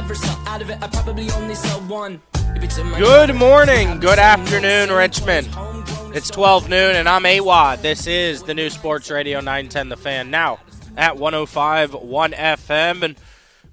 never sell out of it. I probably only sell one. Good morning, good afternoon, Richmond. It's 12 noon, and I'm AWadd. This is the new Sports Radio 910 The Fan now at 105 1 FM. And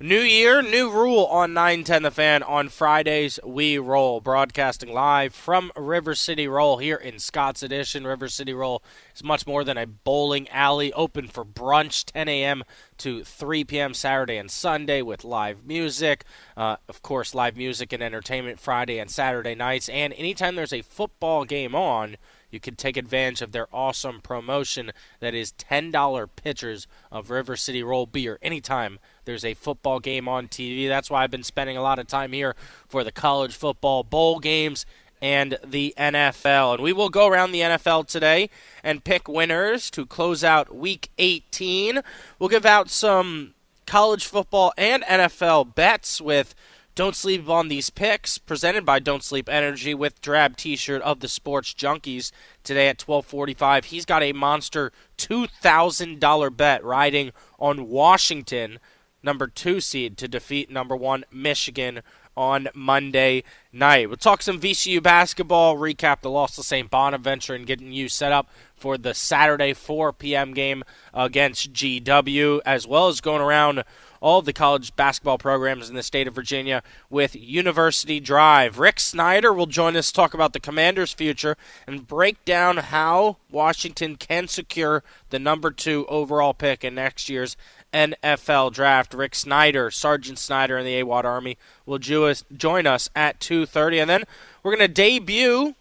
New year, new rule on 910 The Fan. On Fridays, we roll. Broadcasting live from River City Roll here in Scott's Addition. River City Roll is much more than a bowling alley, open for brunch 10 a.m. to 3 p.m. Saturday and Sunday with live music. Uh, of course, live music and entertainment Friday and Saturday nights. And anytime there's a football game on, you can take advantage of their awesome promotion that is $10 pitchers of River City Roll beer anytime there's a football game on TV. That's why I've been spending a lot of time here for the college football bowl games and the NFL. And we will go around the NFL today and pick winners to close out week 18. We'll give out some college football and NFL bets with don't Sleep on These Picks, presented by Don't Sleep Energy with drab t-shirt of the Sports Junkies today at 1245. He's got a monster $2,000 bet riding on Washington, number two seed, to defeat number one Michigan on Monday night. We'll talk some VCU basketball, recap the loss to St. Bonaventure, and getting you set up for the Saturday 4 p.m. game against GW, as well as going around all the college basketball programs in the state of Virginia with University Drive. Rick Snyder will join us to talk about the Commanders' future and break down how Washington can secure the number two overall pick in next year's NFL draft. Rick Snyder, Sergeant Snyder in the AWadd Army, will join us at 2:30, and then we're going to debut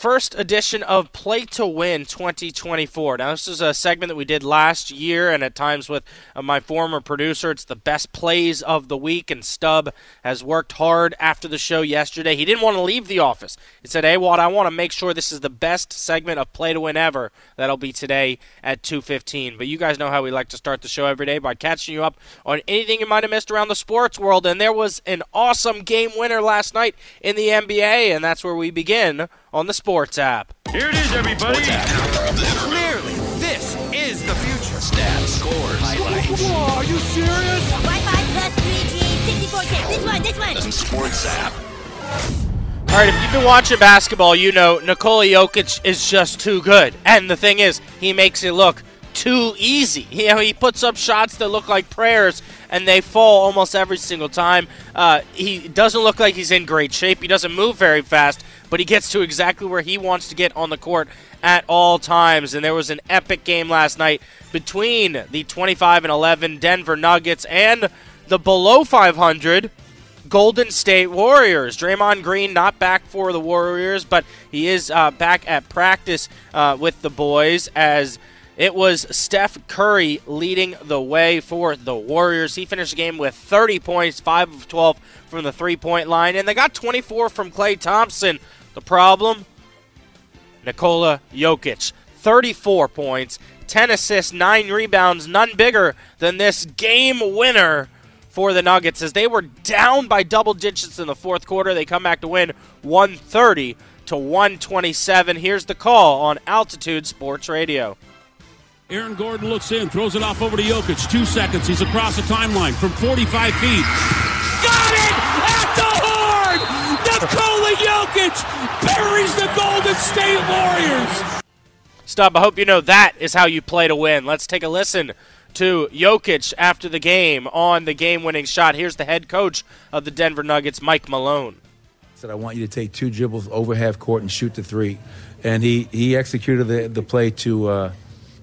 first edition of Play to Win 2024. Now, this is a segment that we did last year, and at times with uh, my former producer. It's the best plays of the week, and Stub has worked hard after the show yesterday. He didn't want to leave the office. He said, Hey, Watt, I want to make sure this is the best segment of Play to Win ever. That'll be today at 2.15. But you guys know how we like to start the show every day by catching you up on anything you might have missed around the sports world, and there was an awesome game winner last night in the NBA, and that's where we begin on the Sports app. Here it is, everybody. Clearly, this is the future. Stats, scores, highlights. Whoa, are you serious? Wi-Fi plus 3G, 64K. This one, this one. The Sports app. All right, if you've been watching basketball, you know Nikola Jokic is just too good. And the thing is, he makes it look too easy. You know, he puts up shots that look like prayers, and they fall almost every single time. Uh, he doesn't look like he's in great shape. He doesn't move very fast, but he gets to exactly where he wants to get on the court at all times. And there was an epic game last night between the 25 and 11 Denver Nuggets and the below 500 Golden State Warriors. Draymond Green not back for the Warriors, but he is uh, back at practice uh, with the boys as it was Steph Curry leading the way for the Warriors. He finished the game with 30 points, 5 of 12 from the three point line, and they got 24 from Klay Thompson. The problem? Nikola Jokic. 34 points, 10 assists, 9 rebounds, none bigger than this game winner for the Nuggets. As they were down by double digits in the fourth quarter, they come back to win 130 to 127. Here's the call on Altitude Sports Radio. Aaron Gordon looks in, throws it off over to Jokic. Two seconds. He's across the timeline from 45 feet. Got it! Nikola Jokic buries the Golden State Warriors. Stub, I hope you know that is how you play to win. Let's take a listen to Jokic after the game on the game winning shot. Here's the head coach of the Denver Nuggets, Mike Malone. said, I want you to take two dribbles over half court and shoot the three. And he, he executed the, the play to. Uh,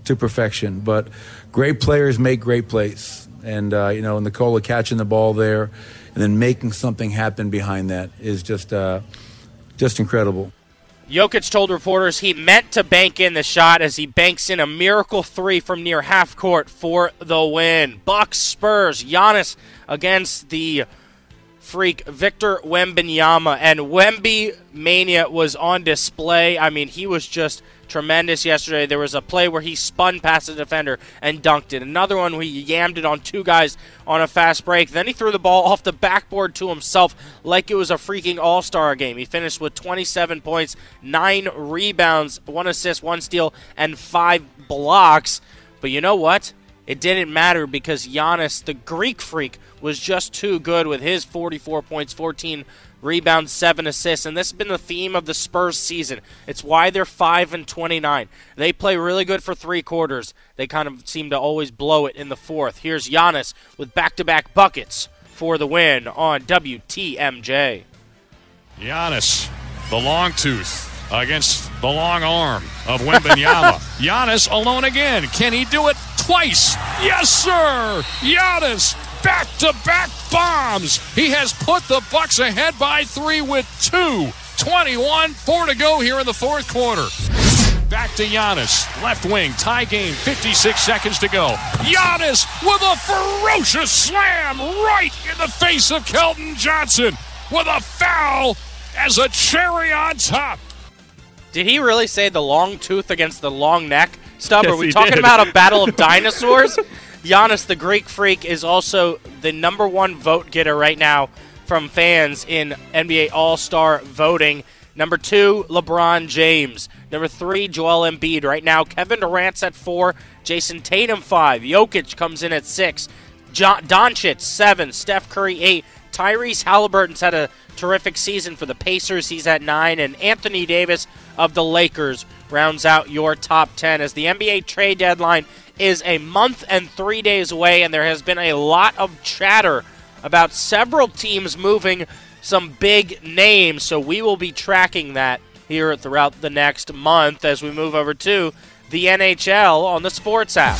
to perfection. But great players make great plays. And, uh, you know, Nikola catching the ball there and then making something happen behind that is just, uh, just incredible. Jokic told reporters he meant to bank in the shot as he banks in a miracle three from near half court for the win. Bucks Spurs, Giannis against the freak Victor Wembanyama, and Wemby mania was on display. I mean, he was just tremendous yesterday. There was a play where he spun past the defender and dunked it. Another one where he yammed it on two guys on a fast break. Then he threw the ball off the backboard to himself like it was a freaking all star game. He finished with 27 points, nine rebounds, one assist, one steal, and five blocks. But you know what? It didn't matter because Giannis, the Greek freak, was just too good with his 44 points, 14 rebounds, 7 assists, and this has been the theme of the Spurs season. It's why they're 5 and 29. They play really good for 3 quarters. They kind of seem to always blow it in the fourth. Here's Giannis with back-to-back buckets for the win on WTMJ. Giannis, the long tooth against the long arm of Wembanyama. Giannis alone again. Can he do it twice? Yes, sir. Giannis back to back bombs. He has put the Bucks ahead by three with two. 21, four to go here in the fourth quarter. Back to Giannis, left wing, tie game, 56 seconds to go. Giannis with a ferocious slam right in the face of Keldon Johnson with a foul as a cherry on top. Did he really say the long tooth against the long neck? Stub, Yes, are we talking did. about a battle of dinosaurs? Giannis, the Greek freak, is also the number one vote getter right now from fans in NBA All Star voting. Number two, LeBron James. Number three, Joel Embiid. Right now, Kevin Durant's at four, Jayson Tatum five, Jokic comes in at six, John Doncic seven, Steph Curry eight, Tyrese Halliburton's had a terrific season for the Pacers. He's at nine, and Anthony Davis of the Lakers rounds out your top 10 as the NBA trade deadline is a month and three days away, and there has been a lot of chatter about several teams moving some big names. So we will be tracking that here throughout the next month as we move over to the NHL on the Sports app.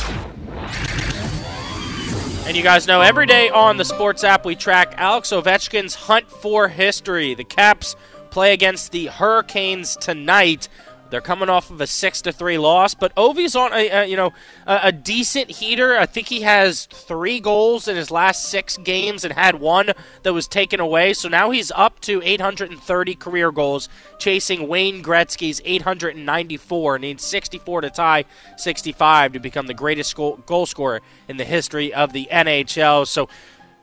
And you guys know every day on the sports app we track Alex Ovechkin's hunt for history. The Caps play against the Hurricanes tonight. They're coming off of a six to three loss, but Ovi's on a, a you know a, a decent heater. I think he has three goals in his last six games and had one that was taken away. So now he's up to 830 career goals, chasing Wayne Gretzky's 894. Needs 64 to tie 65 to become the greatest goal, goal scorer in the history of the NHL. So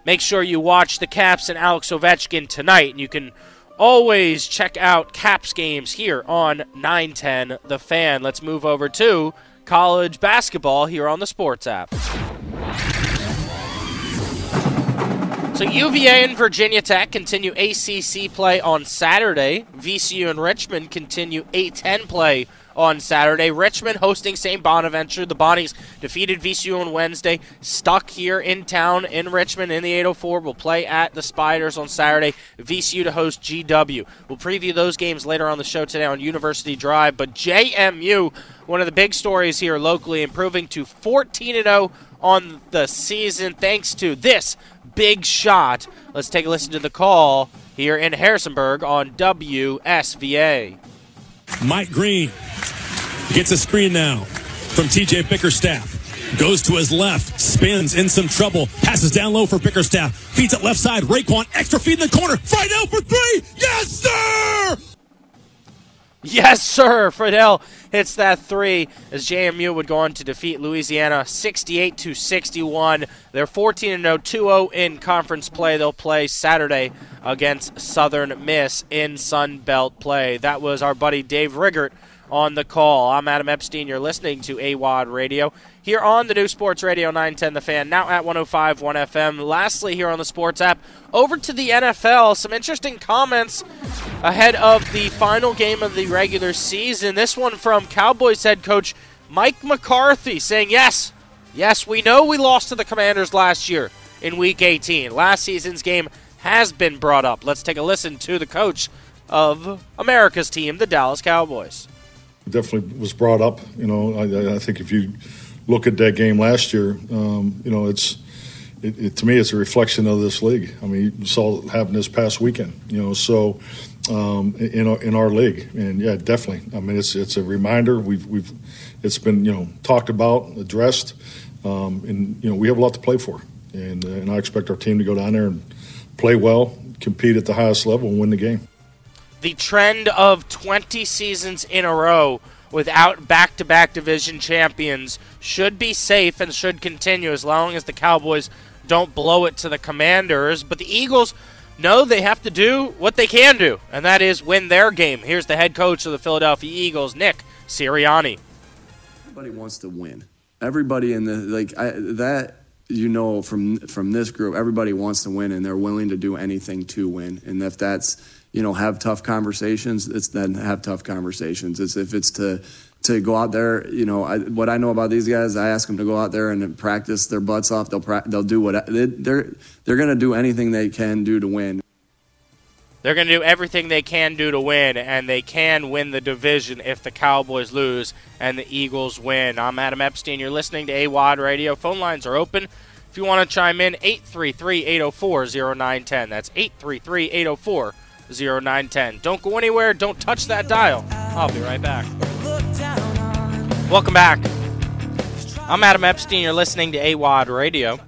make sure you watch the Caps and Alex Ovechkin tonight, and you can always check out Caps games here on 910 The Fan. Let's move over to college basketball here on the Sports app. So UVA and Virginia Tech continue ACC play on Saturday. VCU and Richmond continue A10 play on Saturday. Richmond hosting St. Bonaventure. The Bonnies defeated VCU on Wednesday. Stuck here in town in Richmond in the 804. We'll play at the Spiders on Saturday. VCU to host GW. We'll preview those games later on the show today on University Drive. But JMU, one of the big stories here locally, improving to 14 0 on the season thanks to this big shot. Let's take a listen to the call here in Harrisonburg on WSVA. Mike Green gets a screen now from TJ Bickerstaff. Goes to his left, spins in some trouble, passes down low for Bickerstaff, feeds it left side. Raekwon, extra feed in the corner, Freidel for three. Yes, sir! Yes, sir. Freidel hits that three as JMU would go on to defeat Louisiana 68 to 61. They're 14 0, 2 0 in conference play. They'll play Saturday against Southern Miss in Sun Belt play. That was our buddy Dave Riggert on the call. I'm Adam Epstein. You're listening to AWadd Radio here on the new Sports Radio 910 The Fan, now at 105.1 FM. Lastly, here on the Sports app, over to the NFL. Some interesting comments ahead of the final game of the regular season. This one from Cowboys head coach Mike McCarthy saying, Yes, yes, we know we lost to the Commanders last year in Week 18. Last season's game has been brought up. Let's take a listen to the coach of America's team, the Dallas Cowboys. Definitely was brought up. You know, I, I think if you look at that game last year, um, you know, it's it, it, to me it's a reflection of this league. I mean, you saw it happen this past weekend. You know, so um, in our, in our league, and yeah, definitely. I mean, it's it's a reminder. We've we've it's been you know talked about, addressed, um, and you know we have a lot to play for, and and I expect our team to go down there and play well, compete at the highest level, and win the game. The trend of 20 seasons in a row without back to back division champions should be safe and should continue as long as the Cowboys don't blow it to the Commanders. But the Eagles know they have to do what they can do, and that is win their game. Here's the head coach of the Philadelphia Eagles, Nick Sirianni. Everybody wants to win. Everybody in the like I, that you know from from this group, everybody wants to win and they're willing to do anything to win. And if that's you know have tough conversations, it's then have tough conversations. It's if it's to to go out there, you know, I, what I know about these guys, I ask them to go out there and practice their butts off. They'll pra- they'll do what they, they're they're going to do anything they can do to win. They're going to do everything they can do to win, and they can win the division if the Cowboys lose and the Eagles win. I'm Adam Epstein. You're listening to AWadd Radio. Phone lines are open. If you want to chime in, 833 804 0910. That's 833 804 0910. Don't go anywhere. Don't touch that dial. I'll be right back. Welcome back. I'm Adam Epstein. You're listening to AWadd Radio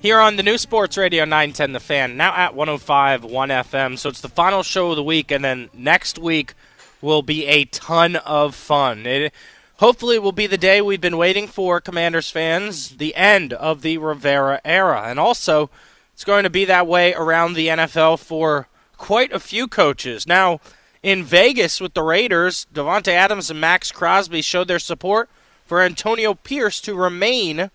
here on the new Sports Radio 910 The Fan, now at 105 1 FM. So it's the final show of the week, and then next week will be a ton of fun. It hopefully will be the day we've been waiting for, Commanders fans, the end of the Rivera era. And also, it's going to be that way around the NFL for quite a few coaches. Now, in Vegas with the Raiders, Davante Adams and Maxx Crosby showed their support for Antonio Pierce to remain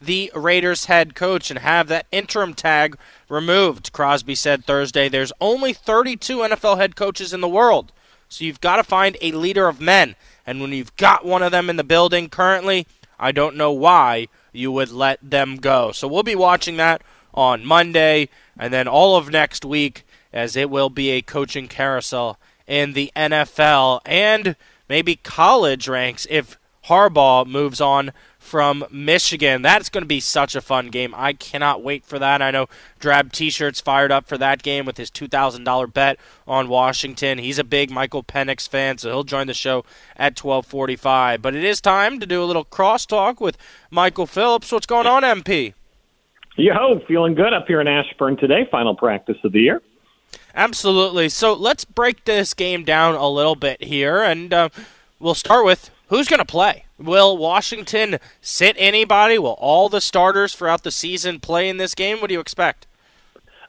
the Raiders head coach and have that interim tag removed. Crosby said Thursday there's only 32 NFL head coaches in the world. So you've got to find a leader of men. And when you've got one of them in the building currently, I don't know why you would let them go. So we'll be watching that on Monday and then all of next week as it will be a coaching carousel in the NFL and maybe college ranks if Harbaugh moves on from Michigan. That's going to be such a fun game. I cannot wait for that. I know Drab T-shirts fired up for that game with his $2,000 bet on Washington. He's a big Michael Penix fan, so he'll join the show at 12:45. But it is time to do a little crosstalk with Michael Phillips. What's going on, MP? Yo, feeling good up here in Ashburn today. Final practice of the year. Absolutely. So let's break this game down a little bit here, and uh, we'll start with who's going to play. Will Washington sit anybody? Will all the starters throughout the season play in this game? What do you expect?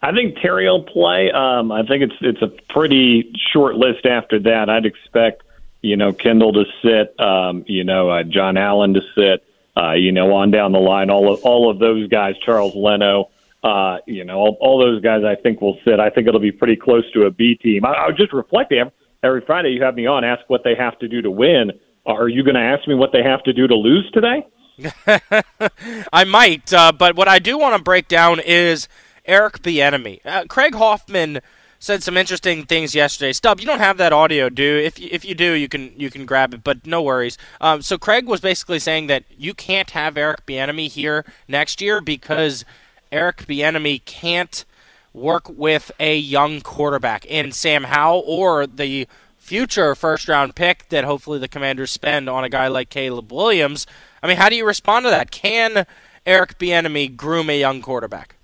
I think Terry will play. Um, I think it's it's a pretty short list after that. I'd expect you know Kendall to sit, um, you know uh, John Allen to sit, uh, you know on down the line. All of all of those guys, Charles Leno, uh, you know all, all those guys. I think will sit. I think it'll be pretty close to a B team. I, I was just reflecting every Friday you have me on, ask what they have to do to win. Are you going to ask me what they have to do to lose today? I might, uh, but what I do want to break down is Eric Bieniemy. Uh, Craig Hoffman said some interesting things yesterday. Stub, you don't have that audio, do? If you, if you do, you can you can grab it, but no worries. Um, so Craig was basically saying that you can't have Eric Bieniemy here next year because Eric Bieniemy can't work with a young quarterback in Sam Howell or the future first round pick that hopefully the Commanders spend on a guy like Caleb Williams. I mean, how do you respond to that? Can Eric Bieniemy groom a young quarterback?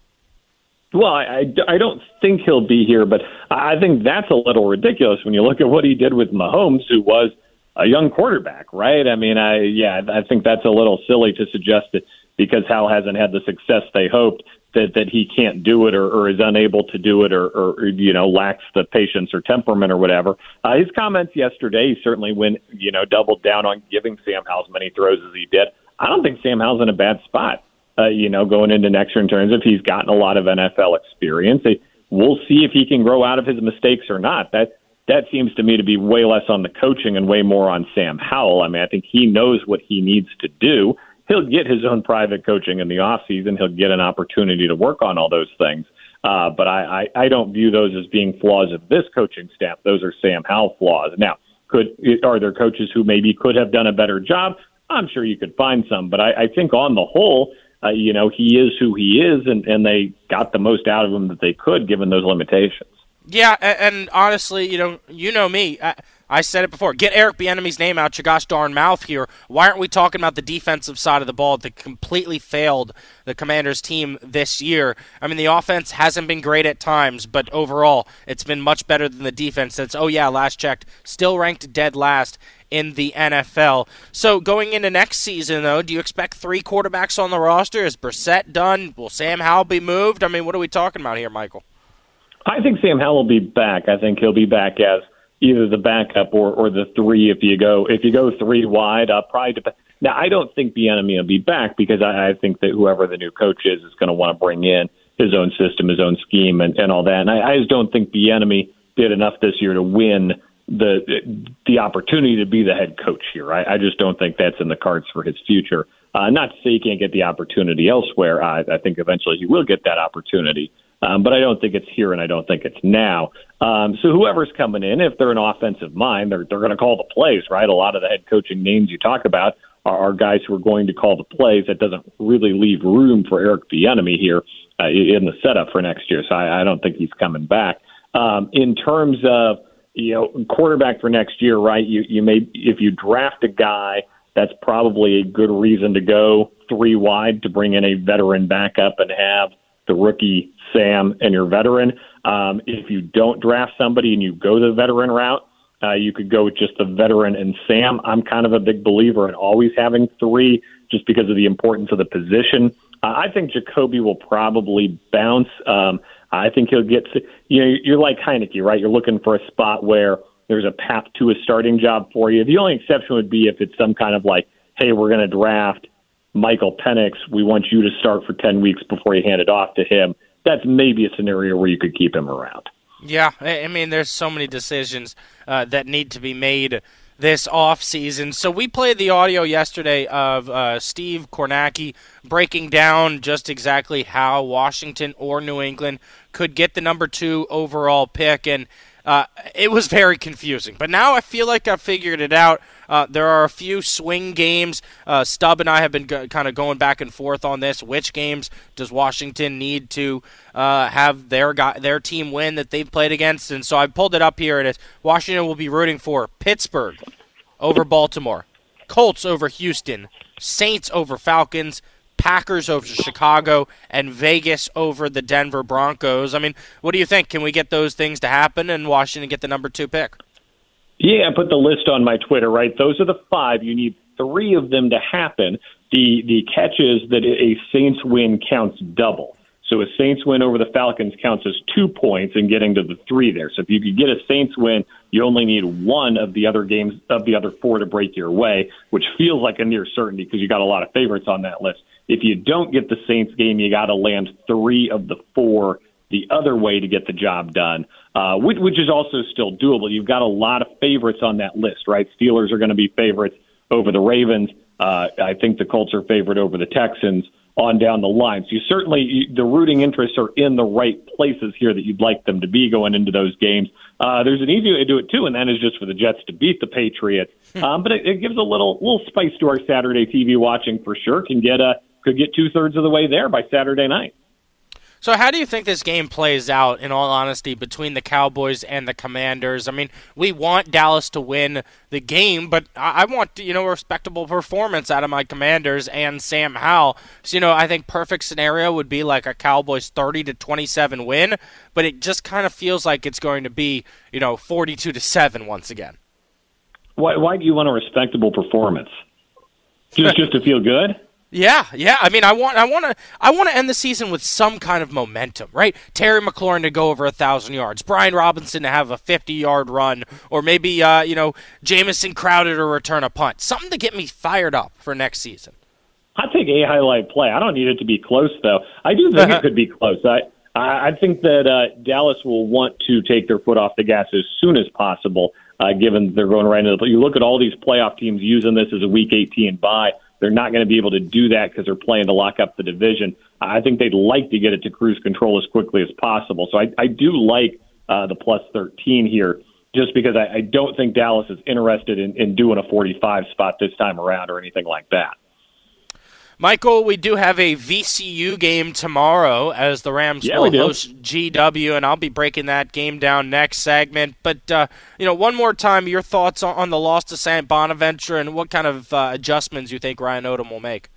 Well, I, I don't think he'll be here, but I think that's a little ridiculous when you look at what he did with Mahomes, who was a young quarterback, right? I mean, I yeah, I think that's a little silly to suggest that because Howell hasn't had the success they hoped that that he can't do it or, or is unable to do it or, or you know lacks the patience or temperament or whatever. Uh, his comments yesterday certainly went you know doubled down on giving Sam Howell as many throws as he did. I don't think Sam Howell's in a bad spot. Uh, you know, going into next year in terms of he's gotten a lot of NFL experience. We'll see if he can grow out of his mistakes or not. That that seems to me to be way less on the coaching and way more on Sam Howell. I mean, I think he knows what he needs to do he'll get his own private coaching in the off season. He'll get an opportunity to work on all those things. Uh, but I, I, I don't view those as being flaws of this coaching staff. Those are Sam Howell flaws. Now, could are there coaches who maybe could have done a better job? I'm sure you could find some, but I, I think on the whole, uh, you know, he is who he is, and, and they got the most out of him that they could given those limitations. Yeah, and honestly, you know, you know me. I, I said it before. Get Eric Bieniemy's name out your gosh darn mouth here. Why aren't we talking about the defensive side of the ball that completely failed the Commanders team this year? I mean, the offense hasn't been great at times, but overall, it's been much better than the defense. That's oh yeah, last checked, still ranked dead last in the NFL. So going into next season, though, do you expect three quarterbacks on the roster? Is Brissett done? Will Sam Howell be moved? I mean, what are we talking about here, Michael? I think Sam Howell will be back. I think he'll be back as either the backup or, or the three if you go if you go three wide. Uh, probably dep- Now, I don't think Bieniemy will be back because I, I think that whoever the new coach is is going to want to bring in his own system, his own scheme, and, and all that. And I, I just don't think Bieniemy did enough this year to win the the opportunity to be the head coach here. I, I just don't think that's in the cards for his future. Uh, not to say he can't get the opportunity elsewhere. I, I think eventually he will get that opportunity. Um, but I don't think it's here, and I don't think it's now. Um, so whoever's coming in, if they're an offensive mind, they're they're going to call the plays, right? A lot of the head coaching names you talk about are, are guys who are going to call the plays. That doesn't really leave room for Eric Bieniemy here uh, in the setup for next year. So I, I don't think he's coming back. Um, in terms of you know quarterback for next year, right? You you may if you draft a guy, that's probably a good reason to go three wide to bring in a veteran backup and have the rookie Sam and your veteran. Um, if you don't draft somebody and you go the veteran route, uh, you could go with just the veteran and Sam. I'm kind of a big believer in always having three just because of the importance of the position. Uh, I think Jacoby will probably bounce. Um, I think he'll get, you know, you're like Heinicke, right? You're looking for a spot where there's a path to a starting job for you. The only exception would be if it's some kind of like, hey, we're going to draft Michael Penix. We want you to start for 10 weeks before you hand it off to him. That's maybe a scenario where you could keep him around. Yeah, I mean, there's so many decisions uh, that need to be made this off season. So we played the audio yesterday of uh, Steve Kornacki breaking down just exactly how Washington or New England could get the number two overall pick, and uh, it was very confusing. But now I feel like I've figured it out. Uh, there are a few swing games. Uh, Stub and I have been kind of going back and forth on this. Which games does Washington need to uh, have their their team win that they've played against? And so I pulled it up here, and it's Washington will be rooting for Pittsburgh over Baltimore, Colts over Houston, Saints over Falcons. Packers over Chicago and Vegas over the Denver Broncos. I mean, what do you think? Can we get those things to happen and Washington get the number two pick? Yeah, I put the list on my Twitter, right? Those are the five. You need three of them to happen. The the catch is that a Saints win counts double. So a Saints win over the Falcons counts as two points and getting to the three there. So if you could get a Saints win, you only need one of the other games of the other four to break your way, which feels like a near certainty because you got a lot of favorites on that list. If you don't get the Saints game, you got to land three of the four the other way to get the job done, uh, which, which is also still doable. You've got a lot of favorites on that list, right? Steelers are going to be favorites over the Ravens. Uh, I think the Colts are favored over the Texans on down the line. So you certainly you, the rooting interests are in the right places here that you'd like them to be going into those games. Uh, there's an easy way to do it too, and that is just for the Jets to beat the Patriots. um, but it, it gives a little little spice to our Saturday TV watching for sure. Can get a could get two thirds of the way there by Saturday night. So, how do you think this game plays out, in all honesty, between the Cowboys and the Commanders? I mean, we want Dallas to win the game, but I want, you know, a respectable performance out of my Commanders and Sam Howell. So, you know, I think perfect scenario would be like a Cowboys 30 to 27 win, but it just kind of feels like it's going to be, you know, 42 to 7 once again. Why, why do you want a respectable performance? Just, just to feel good? Yeah, yeah. I mean, I want, I want to, I want to end the season with some kind of momentum, right? Terry McLaurin to go over a thousand yards, Brian Robinson to have a fifty-yard run, or maybe, uh, you know, Jamison Crowder to return a punt. Something to get me fired up for next season. I take a highlight play. I don't need it to be close, though. I do think it could be close. I, I think that uh, Dallas will want to take their foot off the gas as soon as possible, uh, given they're going right into the. You look at all these playoff teams using this as a Week 18 bye. They're not going to be able to do that because they're playing to lock up the division. I think they'd like to get it to cruise control as quickly as possible. So I, I do like uh, the plus 13 here just because I, I don't think Dallas is interested in, in doing a 45 spot this time around or anything like that. Michael, we do have a VCU game tomorrow as the Rams yeah, will host GW, and I'll be breaking that game down next segment. But uh, you know, one more time, your thoughts on, the loss to St. Bonaventure and what kind of uh, adjustments you think Ryan Odom will make.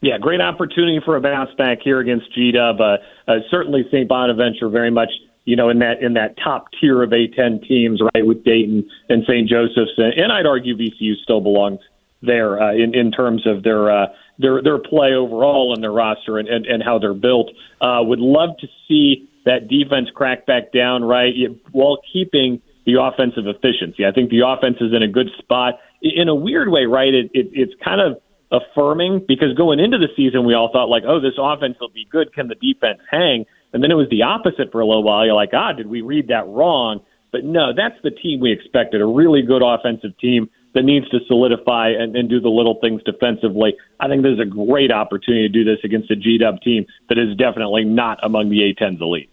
Yeah, great opportunity for a bounce back here against GW. Uh, uh, certainly, St. Bonaventure very much you know, in that in that top tier of A10 teams, right, with Dayton and St. Joseph's, and I'd argue VCU still belongs there uh, in in terms of their uh, their their play overall in their roster and, and, and how they're built. Uh, would love to see that defense crack back down right while keeping the offensive efficiency. I think the offense is in a good spot. In a weird way, right? It, it, it's kind of affirming because going into the season, we all thought like, oh, this offense will be good. Can the defense hang? And then it was the opposite for a little while. You're like, ah, did we read that wrong? But no, that's the team we expected. A really good offensive team that needs to solidify and, and do the little things defensively. I think there's a great opportunity to do this against a G Dub team that is definitely not among the A10's elite.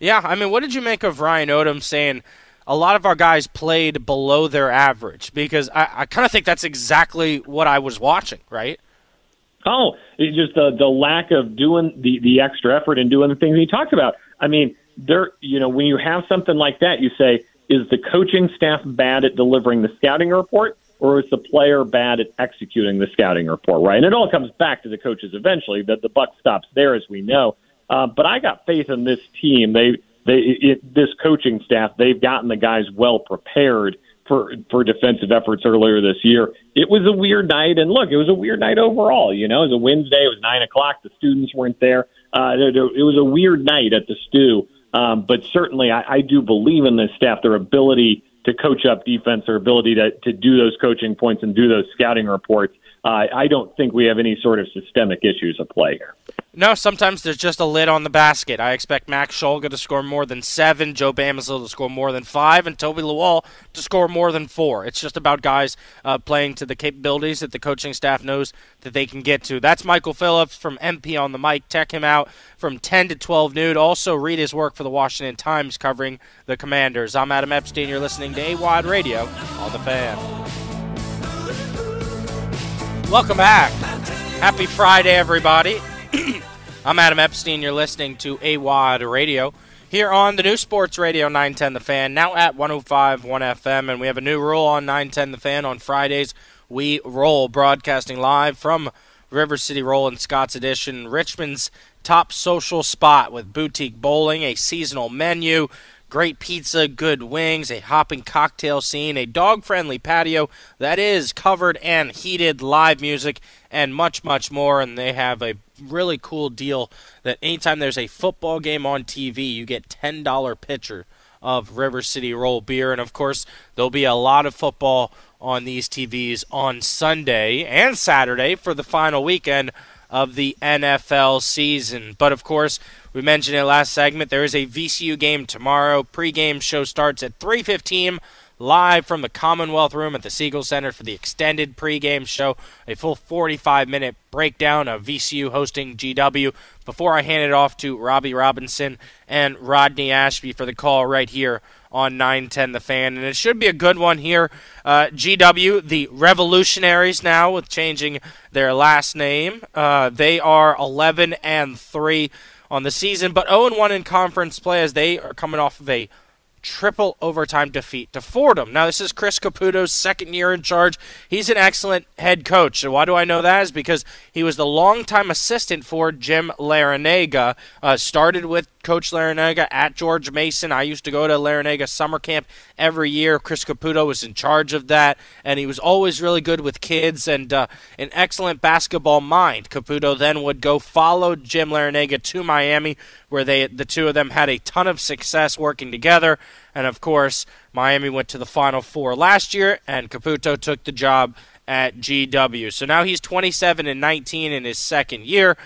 Yeah, I mean, what did you make of Ryan Odom saying a lot of our guys played below their average? Because I, I kind of think that's exactly what I was watching, right? Oh, it's just the the lack of doing the the extra effort and doing the things he talked about. I mean, there, you know, when you have something like that, you say, is the coaching staff bad at delivering the scouting report? or is the player bad at executing the scouting report, right? And it all comes back to the coaches eventually. That the buck stops there, as we know. Uh, but I got faith in this team. They, they, it, this coaching staff, they've gotten the guys well prepared for for defensive efforts earlier this year. It was a weird night, and look, it was a weird night overall. You know, it was a Wednesday. It was nine o'clock. The students weren't there. Uh, it was a weird night at the Stu. Um, but certainly, I, I do believe in this staff, their ability to coach up defense, their ability to, to do those coaching points and do those scouting reports. Uh, I don't think we have any sort of systemic issues at play here. No, sometimes there's just a lid on the basket. I expect Max Shulga to score more than seven, Joe Bamisile to score more than five, and Tobi Lawal to score more than four. It's just about guys uh, playing to the capabilities that the coaching staff knows that they can get to. That's Michael Phillips from MP on the mic. Check him out from 10 to 12 noon. Also, read his work for the Washington Times covering the Commanders. I'm Adam Epstein. You're listening to A Wide Radio on the Fan. Welcome back. Happy Friday, everybody. I'm Adam Epstein. You're listening to AWadd Radio here on the new Sports Radio 910 The Fan, now at 105 1 FM. And we have a new rule on 910 The Fan on Fridays. We roll broadcasting live from River City Roll and Scott's Addition, Richmond's top social spot with boutique bowling, a seasonal menu, great pizza, good wings, a hopping cocktail scene, a dog friendly patio that is covered and heated, live music, and much, much more. And they have a really cool deal that anytime there's a football game on TV, you get $10 pitcher of River City Roll beer. And of course, there'll be a lot of football on these TVs on Sunday and Saturday for the final weekend of the NFL season. But of course, we mentioned the last segment there is a VCU game tomorrow. Pre-game show starts at 3:15 live from the Commonwealth Room at the Siegel Center for the extended pregame show. A full 45 minute breakdown of VCU hosting GW before I hand it off to Robbie Robinson and Rodney Ashby for the call right here on 910 The Fan. And it should be a good one here. Uh, GW, the Revolutionaries now with changing their last name. Uh, they are 11 and 3 on the season, but 0 1 in conference play as they are coming off of a triple overtime defeat to Fordham. Now, this is Chris Caputo's second year in charge. He's an excellent head coach. And why do I know that? Is because he was the longtime assistant for Jim Larrañaga. Uh, started with Coach Larrañaga at George Mason. I used to go to Larrañaga summer camp every year. Chris Caputo was in charge of that, and he was always really good with kids and uh, an excellent basketball mind. Caputo then would go follow Jim Larrañaga to Miami, where they the two of them had a ton of success working together. And of course, Miami went to the Final Four last year, and Caputo took the job at GW. So now he's 27 and 19 in his second year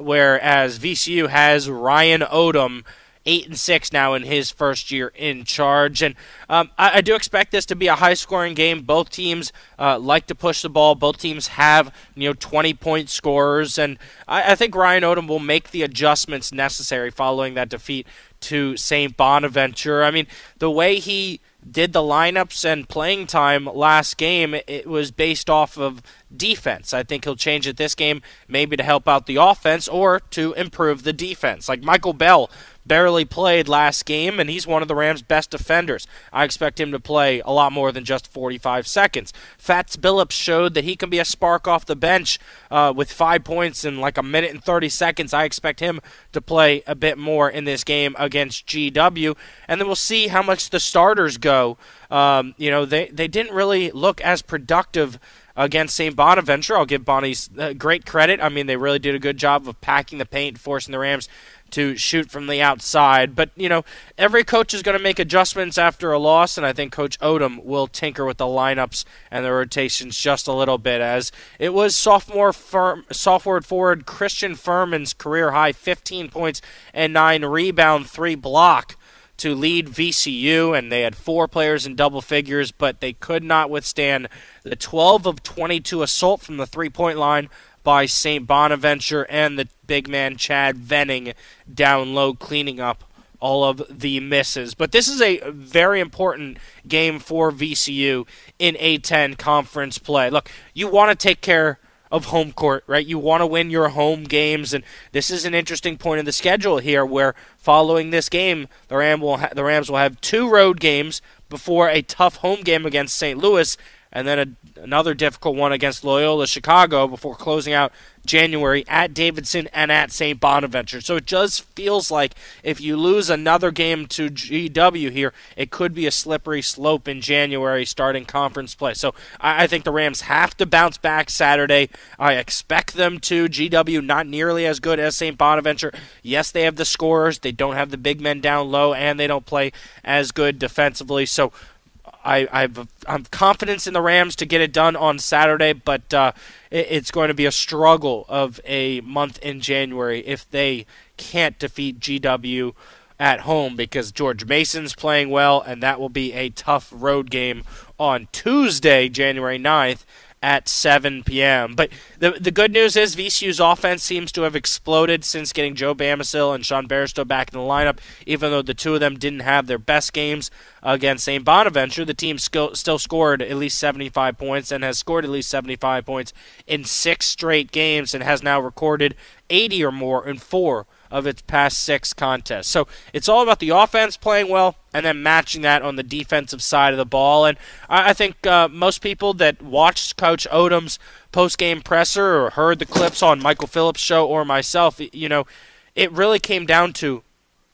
whereas VCU has Ryan Odom eight and six now in his first year in charge. And um, I, I, do expect this to be a high scoring game. Both teams uh, like to push the ball. Both teams have you know 20 point scorers, and I, I, think Ryan Odom will make the adjustments necessary following that defeat to St. Bonaventure. I mean, the way he did the lineups and playing time last game, it was based off of defense. I think he'll change it this game, maybe to help out the offense or to improve the defense. Like Michael Belle barely played last game, and he's one of the Rams' best defenders. I expect him to play a lot more than just 45 seconds. Fats Billups showed that he can be a spark off the bench uh, with five points in like a minute and 30 seconds. I expect him to play a bit more in this game against GW, and then we'll see how much the starters go. Um, you know, they, they didn't really look as productive against St. Bonaventure. I'll give Bonnie's uh, great credit. I mean, they really did a good job of packing the paint, and forcing the Rams to shoot from the outside. But, you know, every coach is going to make adjustments after a loss, and I think Coach Odom will tinker with the lineups and the rotations just a little bit as it was sophomore firm, sophomore forward Christian Fermin's career high 15 points and 9 rebound, 3 block to lead VCU, and they had four players in double figures, but they could not withstand the 12 of 22 assault from the three point line by St. Bonaventure and the big man Chad Venning down low, cleaning up all of the misses. But this is a very important game for VCU in A10 conference play. Look, you want to take care of home court, right? You want to win your home games, and this is an interesting point in the schedule here, where following this game, the Ram will ha- the Rams will have two road games before a tough home game against St. Louis, and then a, another difficult one against Loyola Chicago before closing out January at Davidson and at St. Bonaventure. So it just feels like if you lose another game to GW here, it could be a slippery slope in January starting conference play. So I, I think the Rams have to bounce back Saturday. I expect them to. GW not nearly as good as St. Bonaventure. Yes, they have the scorers. They don't have the big men down low, and they don't play as good defensively. So I, I've I'm confidence in the Rams to get it done on Saturday, but uh, it, it's going to be a struggle of a month in January if they can't defeat GW at home because George Mason's playing well, and that will be a tough road game on Tuesday, January 9th at 7 p.m. But the the good news is VCU's offense seems to have exploded since getting Joe Bamisile and Sean Bairstow back in the lineup. Even though the two of them didn't have their best games against St. Bonaventure, the team still scored at least 75 points and has scored at least 75 points in six straight games and has now recorded 80 or more in four of its past six contests. So it's all about the offense playing well and then matching that on the defensive side of the ball. And I, I think uh, most people that watched Coach Odom's post game presser or heard the clips on Michael Phillips' show or myself, you know, it really came down to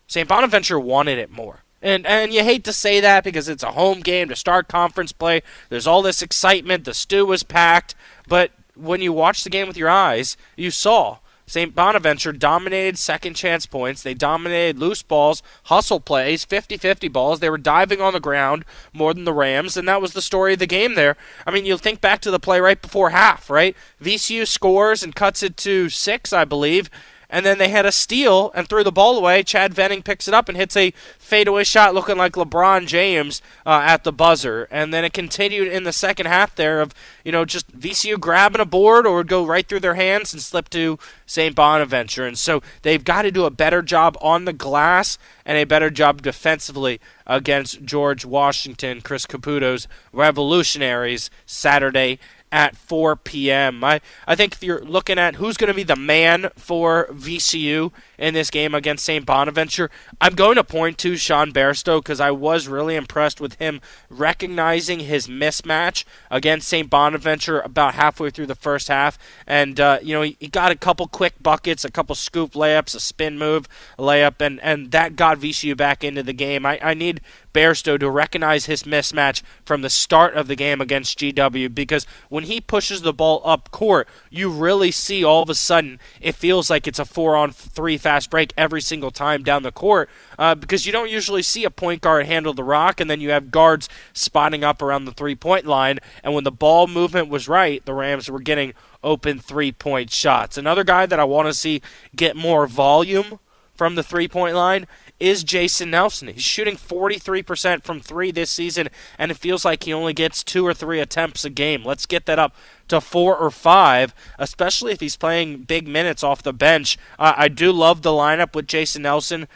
St. Bonaventure wanted it more. And and you hate to say that because it's a home game to start conference play. There's all this excitement. The Stu was packed, but when you watch the game with your eyes, you saw St. Bonaventure dominated second chance points. They dominated loose balls, hustle plays, 50 50 balls. They were diving on the ground more than the Rams, and that was the story of the game there. I mean, you'll think back to the play right before half, right? VCU scores and cuts it to six, I believe and then they had a steal and threw the ball away. Chad Venning picks it up and hits a fadeaway shot looking like LeBron James uh, at the buzzer. And then it continued in the second half there of, you know, just VCU grabbing a board or go right through their hands and slip to St. Bonaventure. And so they've got to do a better job on the glass and a better job defensively against George Washington, Chris Caputo's Revolutionaries Saturday at 4 p.m. I, I think if you're looking at who's going to be the man for VCU in this game against St. Bonaventure, I'm going to point to Sean Bairstow because I was really impressed with him recognizing his mismatch against St. Bonaventure about halfway through the first half. And, uh, you know, he, he, got a couple quick buckets, a couple scoop layups, a spin move layup, and, and that got VCU back into the game. I, I need Bairstow to recognize his mismatch from the start of the game against GW because when he pushes the ball up court, you really see all of a sudden it feels like it's a four on three fast break every single time down the court uh, because you don't usually see a point guard handle the rock and then you have guards spotting up around the three point line. And when the ball movement was right, the Rams were getting open three point shots. Another guy that I want to see get more volume from the three point line is Jason Nelson. He's shooting 43% from three this season, and it feels like he only gets two or three attempts a game. Let's get that up to four or five, especially if he's playing big minutes off the bench. Uh, I do love the lineup with Jason Nelson.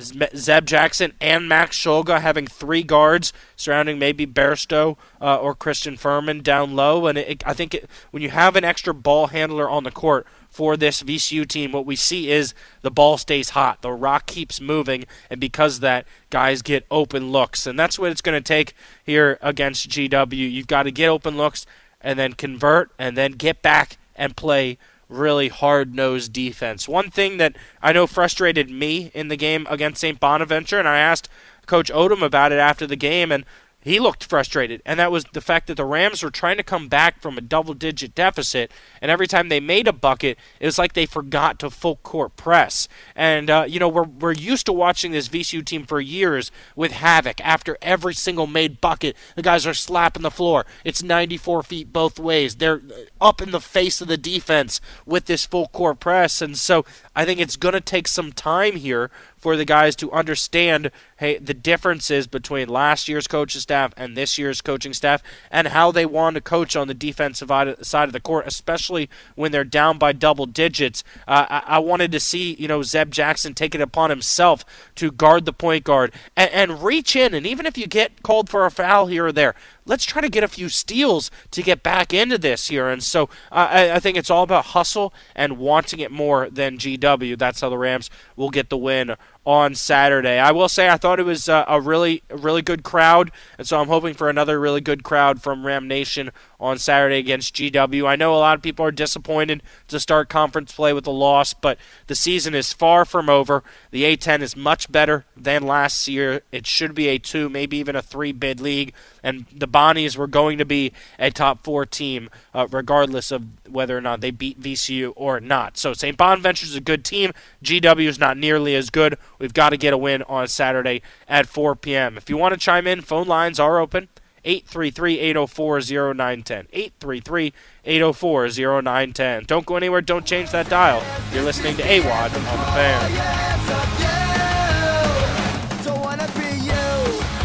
Zeb Jackson and Max Shulga having three guards surrounding maybe Bairstow uh, or Christian Fermin down low, and it, I think it, when you have an extra ball handler on the court, for this VCU team, what we see is the ball stays hot. The rock keeps moving, and because that, guys get open looks. And that's what it's going to take here against GW. You've got to get open looks and then convert and then get back and play really hard nosed defense. One thing that I know frustrated me in the game against St. Bonaventure, and I asked Coach Odom about it after the game, and he looked frustrated, and that was the fact that the Rams were trying to come back from a double-digit deficit, and every time they made a bucket, it was like they forgot to full court press. And uh, you know, we're we're used to watching this VCU team for years with havoc. After every single made bucket, the guys are slapping the floor. It's 94 feet both ways. They're up in the face of the defense with this full court press, and so I think it's going to take some time here for the guys to understand hey the differences between last year's coaching staff and this year's coaching staff and how they want to coach on the defensive side of the court especially when they're down by double digits. Uh, I-, I, wanted to see you know Zeb Jackson take it upon himself to guard the point guard and, and reach in and even if you get called for a foul here or there let's try to get a few steals to get back into this here. And so uh, I, I, think it's all about hustle and wanting it more than GW. That's how the Rams will get the win on Saturday. I will say I thought it was uh, a really, really good crowd, and so I'm hoping for another really good crowd from Ram Nation on Saturday against GW. I know a lot of people are disappointed to start conference play with a loss, but the season is far from over. The A10 is much better than last year. It should be a two, maybe even a three bid league, and the Bonnies were going to be a top four team, uh, regardless of whether or not they beat VCU or not. So St. Bonaventure is a good team. GW is not nearly as good. We've got to get a win on Saturday at 4 p.m. If you want to chime in, phone lines are open. 833-804-0910. 833-804-0910. Don't go anywhere. Don't change that dial. You're listening to AWadd on the fan.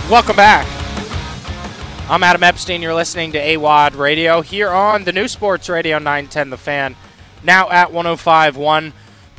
Welcome back. I'm Adam Epstein. You're listening to AWadd Radio here on the new Sports Radio 910 The Fan. Now at 105.1.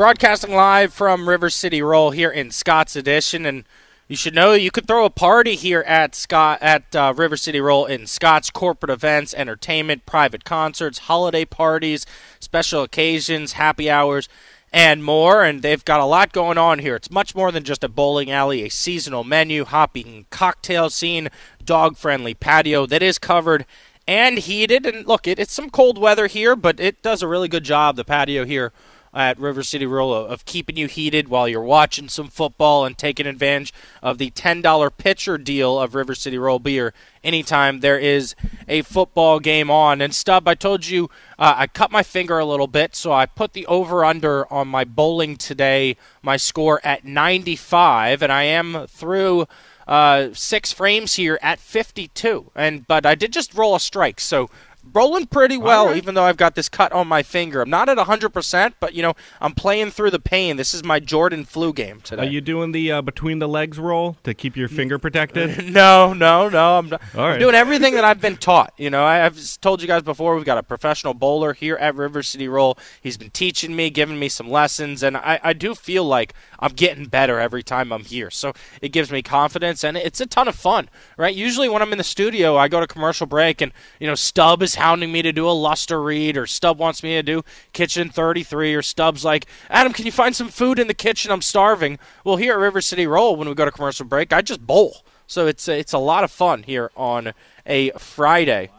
Broadcasting live from River City Roll here in Scott's Addition, And you should know you could throw a party here at Scott at uh, River City Roll in Scott's corporate events, entertainment, private concerts, holiday parties, special occasions, happy hours, and more. And they've got a lot going on here. It's much more than just a bowling alley, a seasonal menu, hopping cocktail scene, dog-friendly patio that is covered and heated. And look, it, it's some cold weather here, but it does a really good job. The patio here at River City Roll of keeping you heated while you're watching some football and taking advantage of the $10 pitcher deal of River City Roll beer anytime there is a football game on. And Stu, I told you uh, I cut my finger a little bit, so I put the over under on my bowling today, my score at 95, and I am through. Uh, six frames here at 52, and but I did just roll a strike, so rolling pretty well, right. even though I've got this cut on my finger. I'm not at 100%, but, you know, I'm playing through the pain. This is my Jordan flu game today. Are you doing the uh, between the legs roll to keep your finger protected? no, no, no. I'm, I'm doing everything that I've been taught. You know, I, have told you guys before, we've got a professional bowler here at River City Roll. He's been teaching me, giving me some lessons, and I, I do feel like I'm getting better every time I'm here. So it gives me confidence, and it's a ton of fun, right? Usually when I'm in the studio, I go to commercial break, and, you know, Stu is hounding me to do a luster read, or Stu wants me to do Kitchen 33, or Stu's like, Adam, can you find some food in the kitchen? I'm starving. Well, here at River City Roll, when we go to commercial break, I just bowl. So it's it's a lot of fun here on a Friday.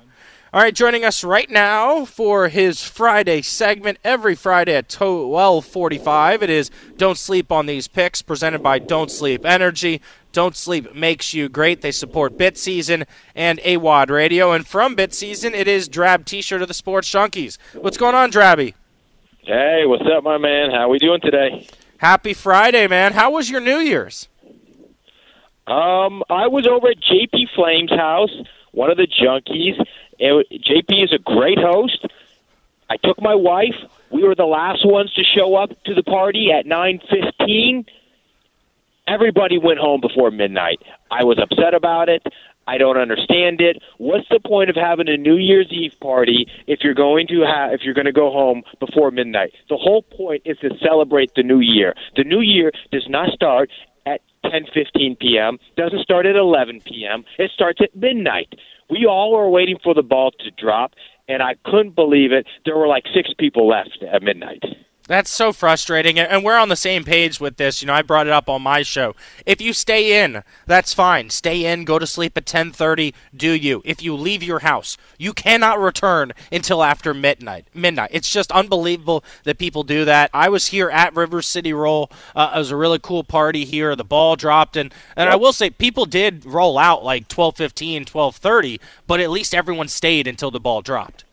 All right, joining us right now for his Friday segment every Friday at 12:45. It is Don't Sleep on These Picks presented by Don't Sleep Energy. Don't Sleep makes you great. They support Bit Season and AWadd Radio. And from Bit Season, it is Drab T-shirt of the Sports Junkies. What's going on, Drabby? Hey, what's up, my man? How are we doing today? Happy Friday, man. How was your New Year's? Um, I was over at JP Flaim's house, one of the junkies it, JP is a great host. I took my wife. We were the last ones to show up to the party at 9:15. Everybody went home before midnight. I was upset about it. I don't understand it. What's the point of having a New Year's Eve party if you're going to have if you're going to go home before midnight? The whole point is to celebrate the new year. The new year does not start at 10:15 p.m. Doesn't start at 11 p.m. It starts at midnight. We all were waiting for the ball to drop, and I couldn't believe it. There were like six people left at midnight. That's so frustrating, and- we're on the same page with this. You know, I brought it up on my show. If you stay in, that's fine. Stay in, go to sleep at 10:30. Do you? If you leave your house, you cannot return until after midnight. Midnight. It's just unbelievable that people do that. I was here at River City Roll. Uh, it was a really cool party here. The ball dropped, and and I will say people did roll out like 12:15, 12:30, but at least everyone stayed until the ball dropped.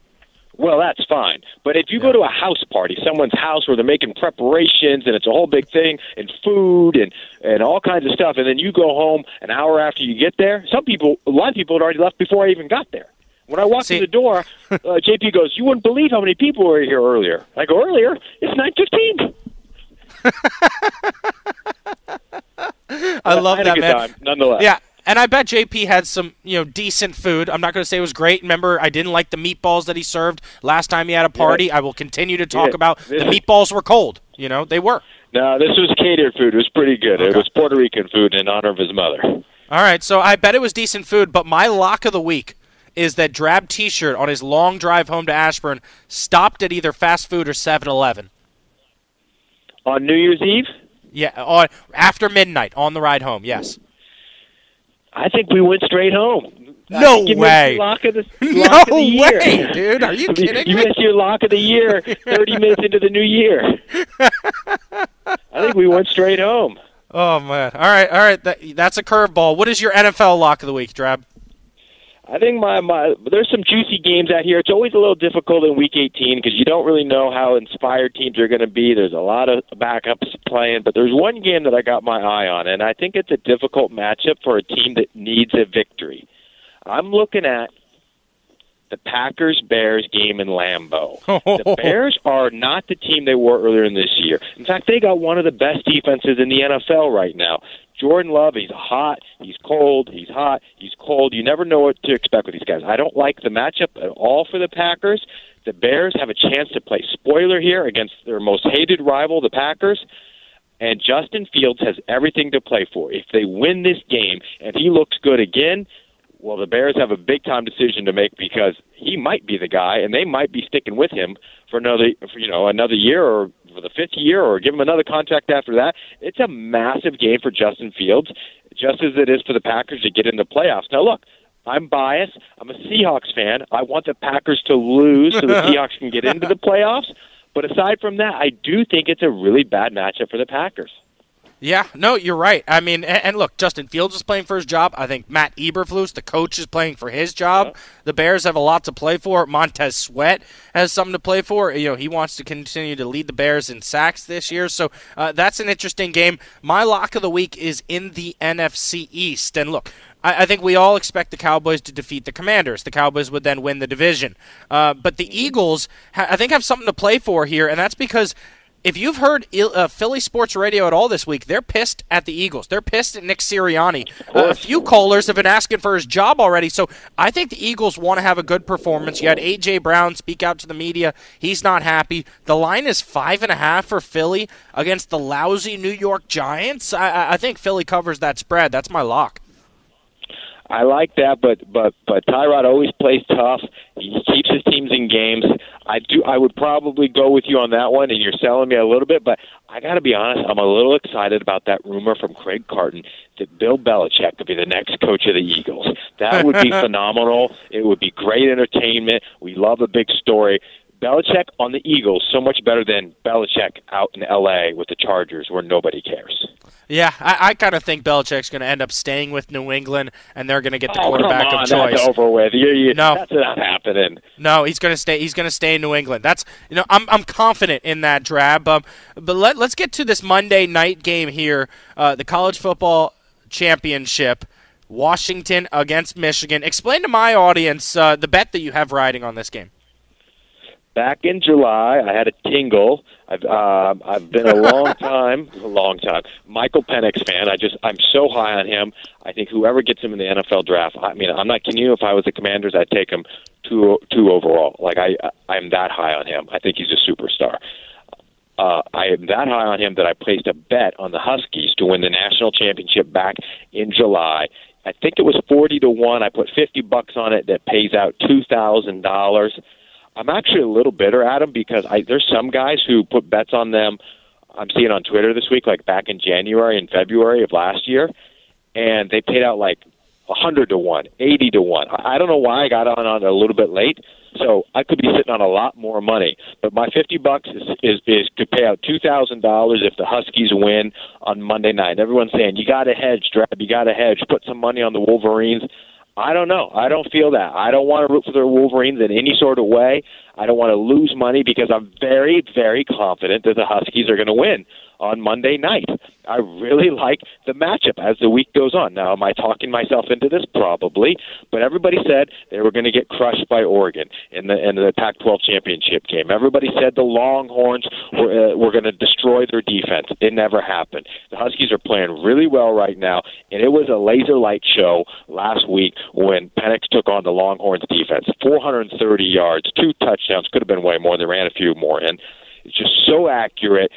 Well, that's fine. But if you go to a house party, someone's house where they're making preparations and it's a whole big thing and food and and all kinds of stuff, and then you go home an hour after you get there, some people, a lot of people had already left before I even got there. When I walked in the door, uh, JP goes, "You wouldn't believe how many people were here earlier." I go, "Earlier? It's nine fifteen. I love a that man. time, nonetheless. Yeah, and I bet JP had some you know decent food. I'm not going to say it was great. Remember, I didn't like the meatballs that he served last time he had a party. Yeah. I will continue to talk Yeah. about the meatballs were cold. You know, they were. No, this was catered food. It was pretty good. It was Puerto Rican food in honor of his mother. All right, so I bet it was decent food, but my lock of the week is that drab T-shirt on his long drive home to Ashburn stopped at either fast food or 7-Eleven. On New Year's Eve? Yeah, on after midnight on the ride home. Yes. I think we went straight home. No you way. Lock of the, No of the year. way, dude. Are you kidding You me? missed your lock of the year 30 minutes into the new year. I think we went straight home. Oh man. All right, all right. That, that's a curveball. What is your NFL lock of the week, Drab? I think my, my there's some juicy games out here. It's always a little difficult in Week 18 because you don't really know how inspired teams are going to be. There's a lot of backups playing, but there's one game that I got my eye on, and I think it's a difficult matchup for a team that needs a victory. I'm looking at the Packers Bears game in Lambeau. the Bears are not the team they were earlier in this year. In fact, they got one of the best defenses in the NFL right now. Jordan Love, he's hot, he's cold, he's hot, he's cold. You never know what to expect with these guys. I don't like the matchup at all for the Packers. The Bears have a chance to play spoiler here against their most hated rival, the Packers. And Justin Fields has everything to play for. If they win this game and he looks good again, well, the Bears have a big time decision to make because he might be the guy, and they might be sticking with him for another, for, you know, another year or for the fifth year, or give him another contract after that. It's a massive game for Justin Fields, just as it is for the Packers to get in the playoffs. Now, look, I'm biased. I'm a Seahawks fan. I want the Packers to lose so the Seahawks can get into the playoffs. But aside from that, I do think it's a really bad matchup for the Packers. Yeah, no, you're right. I mean, and, and look, Justin Fields is playing for his job. I think Matt Eberflus, the coach, is playing for his job. The Bears have a lot to play for. Montez Sweat has something to play for. You know, he wants to continue to lead the Bears in sacks this year. So uh, that's an interesting game. My lock of the week is in the NFC East. And look, I, I think we all expect the Cowboys to defeat the Commanders. The Cowboys would then win the division. Uh, but the Eagles, ha- I think, have something to play for here, and that's because if you've heard uh, Philly sports radio at all this week, they're pissed at the Eagles. They're pissed at Nick Sirianni. Uh, a few callers have been asking for his job already. So I think the Eagles want to have a good performance. You had AJ Brown speak out to the media. He's not happy. The line is five and a half for Philly against the lousy New York Giants. I- I think Philly covers that spread. That's my lock. I like that, but but but Tyrod always plays tough. He keeps his teams in games. I do. I would probably go with you on that one, and you're selling me a little bit. But I got to be honest, I'm a little excited about that rumor from Craig Carton that Bill Belichick could be the next coach of the Eagles. That would be phenomenal. It would be great entertainment. We love a big story. Belichick on the Eagles so much better than Belichick out in L.A. with the Chargers, where nobody cares. Yeah, I, I kind of think Belichick's going to end up staying with New England, and they're going to get the Oh, quarterback come on, of choice. That's over with. You, you, No. that's not happening. No, he's going to stay. He's going to stay in New England. That's you know I'm I'm confident in that drab. Um, but let let's get to this Monday night game here. Uh, the college football championship, Washington against Michigan. Explain to my audience uh, the bet that you have riding on this game. Back in July, I had a tingle. I've uh, I've been a long time, a long time Michael Penix fan. I just I'm so high on him. I think whoever gets him in the NFL draft. I mean, I'm not kidding you. If I was the Commanders, I'd take him two two overall. Like I I'm that high on him. I think he's a superstar. Uh, I am that high on him that I placed a bet on the Huskies to win the national championship back in July. I think it was forty to one. I put fifty bucks on it. That pays out two thousand dollars. I'm actually a little bitter at them because I, there's some guys who put bets on them. I'm seeing on Twitter this week, like back in January and February of last year, and they paid out like a hundred to one, eighty to one. I I don't know why I got on on a little bit late, so I could be sitting on a lot more money. But my fifty bucks is is, is to pay out two thousand dollars if the Huskies win on Monday night. Everyone's saying you got to hedge, Drab, you got to hedge, put some money on the Wolverines. I don't know. I don't feel that. I don't want to root for the Wolverines in any sort of way. I don't want to lose money because I'm very, very confident that the Huskies are going to win on Monday night. I really like the matchup as the week goes on. Now, am I talking myself into this? Probably, but everybody said they were going to get crushed by Oregon in the in the Pac-12 championship game. Everybody said the Longhorns were uh, were going to destroy their defense. It never happened. The Huskies are playing really well right now, and it was a laser light show last week when Penix took on the Longhorns defense. 430 yards, two touchdowns, could have been way more. They ran a few more, and it's just so accurate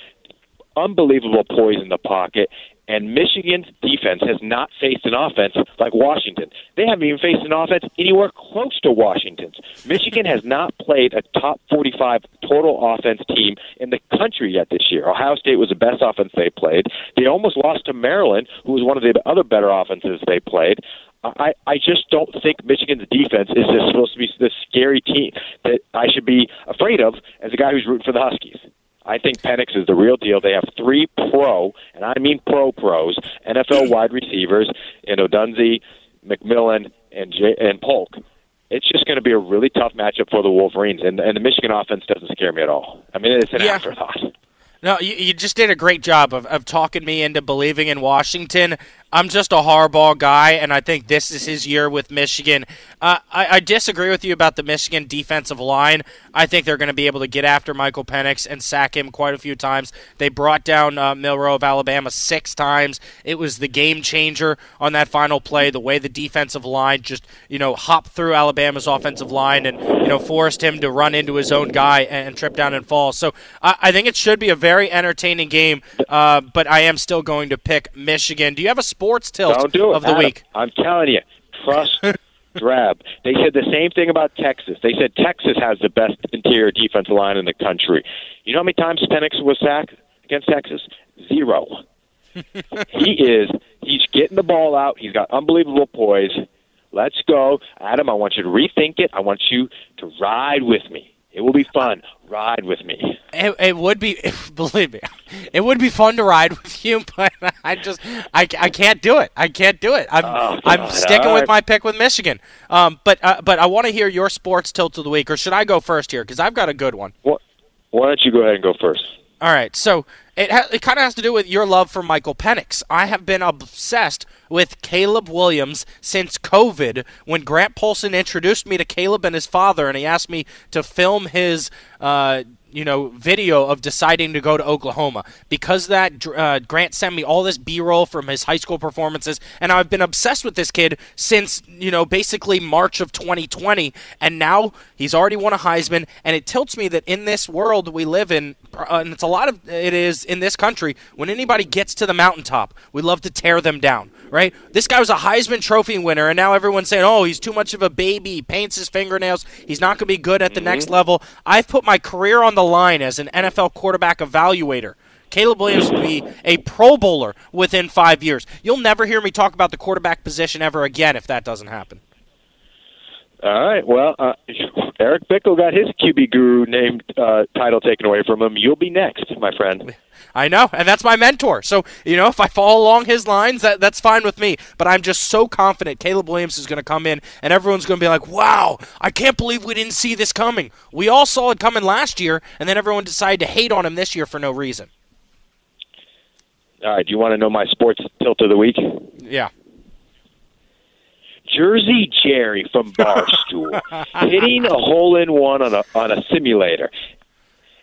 unbelievable poise in the pocket. And Michigan's defense has not faced an offense like Washington. They haven't even faced an offense anywhere close to Washington's. Michigan has not played a top 45 total offense team in the country yet this year. Ohio State was the best offense they played. They almost lost to Maryland, who was one of the other better offenses they played. I, I just don't think Michigan's defense is supposed to be this scary team that I should be afraid of as a guy who's rooting for the Huskies. I think Penix is the real deal. They have three pro, and I mean pro pros, NFL hmm. wide receivers in Odunze, McMillan, and J- and Polk. It's just going to be a really tough matchup for the Wolverines, and and the Michigan offense doesn't scare me at all. I mean, it's an Yeah. afterthought. No, you, you just did a great job of, of talking me into believing in Washington. I'm just a Harbaugh guy, and I think this is his year with Michigan. Uh, I, I disagree with you about the Michigan defensive line. I think they're going to be able to get after Michael Penix and sack him quite a few times. They brought down uh, Milroe of Alabama six times. It was the game changer on that final play. The way the defensive line just you know hopped through Alabama's offensive line and you know forced him to run into his own guy and trip down and fall. So I, I think it should be a very entertaining game. Uh, but I am still going to pick Michigan. Do you have a sports tilt Don't do it, of the Adam. week? I'm telling you, trust Drab. They said the same thing about Texas. They said Texas has the best interior defensive line in the country. You know how many times Penix was sacked against Texas? Zero. he is. He's getting the ball out. He's got unbelievable poise. Let's go, Adam. I want you to rethink it. I want you to ride with me. It will be fun. Ride with me. It, it would be, believe me, it would be fun to ride with you, but I just, I, I can't do it. I can't do it. I'm, Oh, I'm sticking All with my pick with Michigan. Um, but, uh, but I want to hear your sports tilt of the week, or should I go first here? Because I've got a good one. What? Why don't you go ahead and go first? All right, so it ha- it kind of has to do with your love for Michael Penix. I have been obsessed with Caleb Williams since COVID. When Grant Polson introduced me to Caleb and his father, and he asked me to film his. Uh, you know, video of deciding to go to Oklahoma. Because that, uh, Grant sent me all this B-roll from his high school performances, and I've been obsessed with this kid since you know basically March of 2020, and now he's already won a Heisman, and it tilts me that in this world we live in, uh, and it's a lot of it is in this country. When anybody gets to the mountaintop, we love to tear them down. Right? This guy was a Heisman Trophy winner, and now everyone's saying, "Oh, he's too much of a baby. He paints his fingernails. He's not going to be good at the next level." I've put my career on the line as an NFL quarterback evaluator. Caleb Williams will be a Pro Bowler within five years. You'll never hear me talk about the quarterback position ever again if that doesn't happen. All right. Well, uh, Eric Bickel got his QB guru named uh, title taken away from him. You'll be next, my friend. I know, and that's my mentor. So, you know, if I follow along his lines, that, that's fine with me. But I'm just so confident Caleb Williams is going to come in, and everyone's going to be like, wow, I can't believe we didn't see this coming. We all saw it coming last year, and then everyone decided to hate on him this year for no reason. All right. Do you want to know my sports tilt of the week? Yeah. Jersey Jerry from Barstool hitting a hole in one on a on a simulator.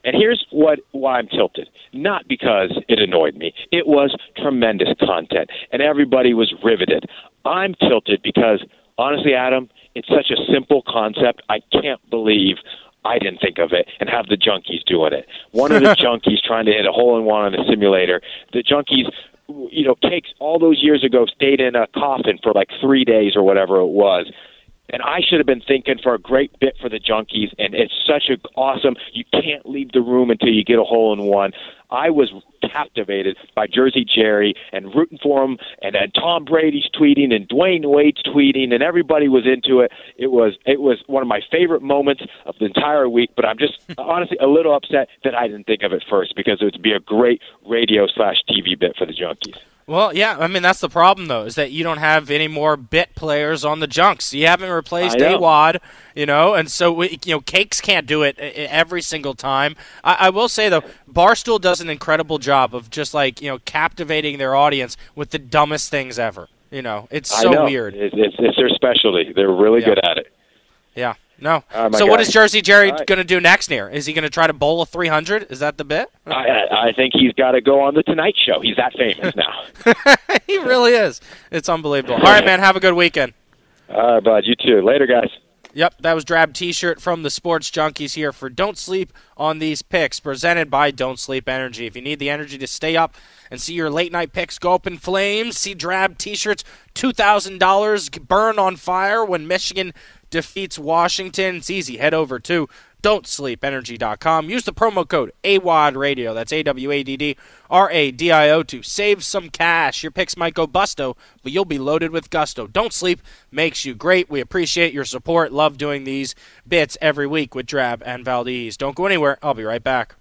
And here's what why I'm tilted. Not because it annoyed me. It was tremendous content and everybody was riveted. I'm tilted because honestly, Adam, it's such a simple concept. I can't believe I didn't think of it and have the junkies doing it. One of the junkies trying to hit a hole in one on a simulator. The junkies you know, cakes all those years ago stayed in a coffin for like three days or whatever it was. And I should have been thinking for a great bit for the Junkies, and it's such a awesome. You can't leave the room until you get a hole in one. I was captivated by Jersey Jerry and rooting for him, and then Tom Brady's tweeting and Dwyane Wade's tweeting, and everybody was into it. It was it was one of my favorite moments of the entire week. But I'm just honestly a little upset that I didn't think of it first because it would be a great radio slash TV bit for the Junkies. Well, yeah, I mean that's the problem though, is that you don't have any more bit players on the junks. You haven't replaced. AWadd, you know, and so we, you know, Cakes can't do it e- e- every single time. I, I will say though, Barstool does an incredible job of just like you know captivating their audience with the dumbest things ever. You know, it's so know. weird. It's, it's, it's their specialty. They're really Yeah. good at it. Yeah, no. So what is Jersey Jerry right. going to do next year? Is he going to try to bowl a 300? Is that the bit? I, I I think he's got to go on the Tonight Show. He's that famous now. he really is. It's unbelievable. All right, man. Have a good weekend. All right, bud. You too. Later, guys. Yep, that was Drab T-shirt from the Sports Junkies here for Don't Sleep on These Picks, presented by Don't Sleep Energy. If you need the energy to stay up and see your late night picks go up in flames, see Drab T-shirts two thousand dollars burn on fire when Michigan defeats Washington. It's easy. Head over to don'tsleepenergy.com. Use the promo code AWadd Radio. That's A W A D D R A D I O to save some cash. Your picks might go busto, but you'll be loaded with gusto. Don't sleep makes you great. We appreciate your support. Love doing these bits every week with Drab and Valdez. Don't go anywhere. I'll be right back.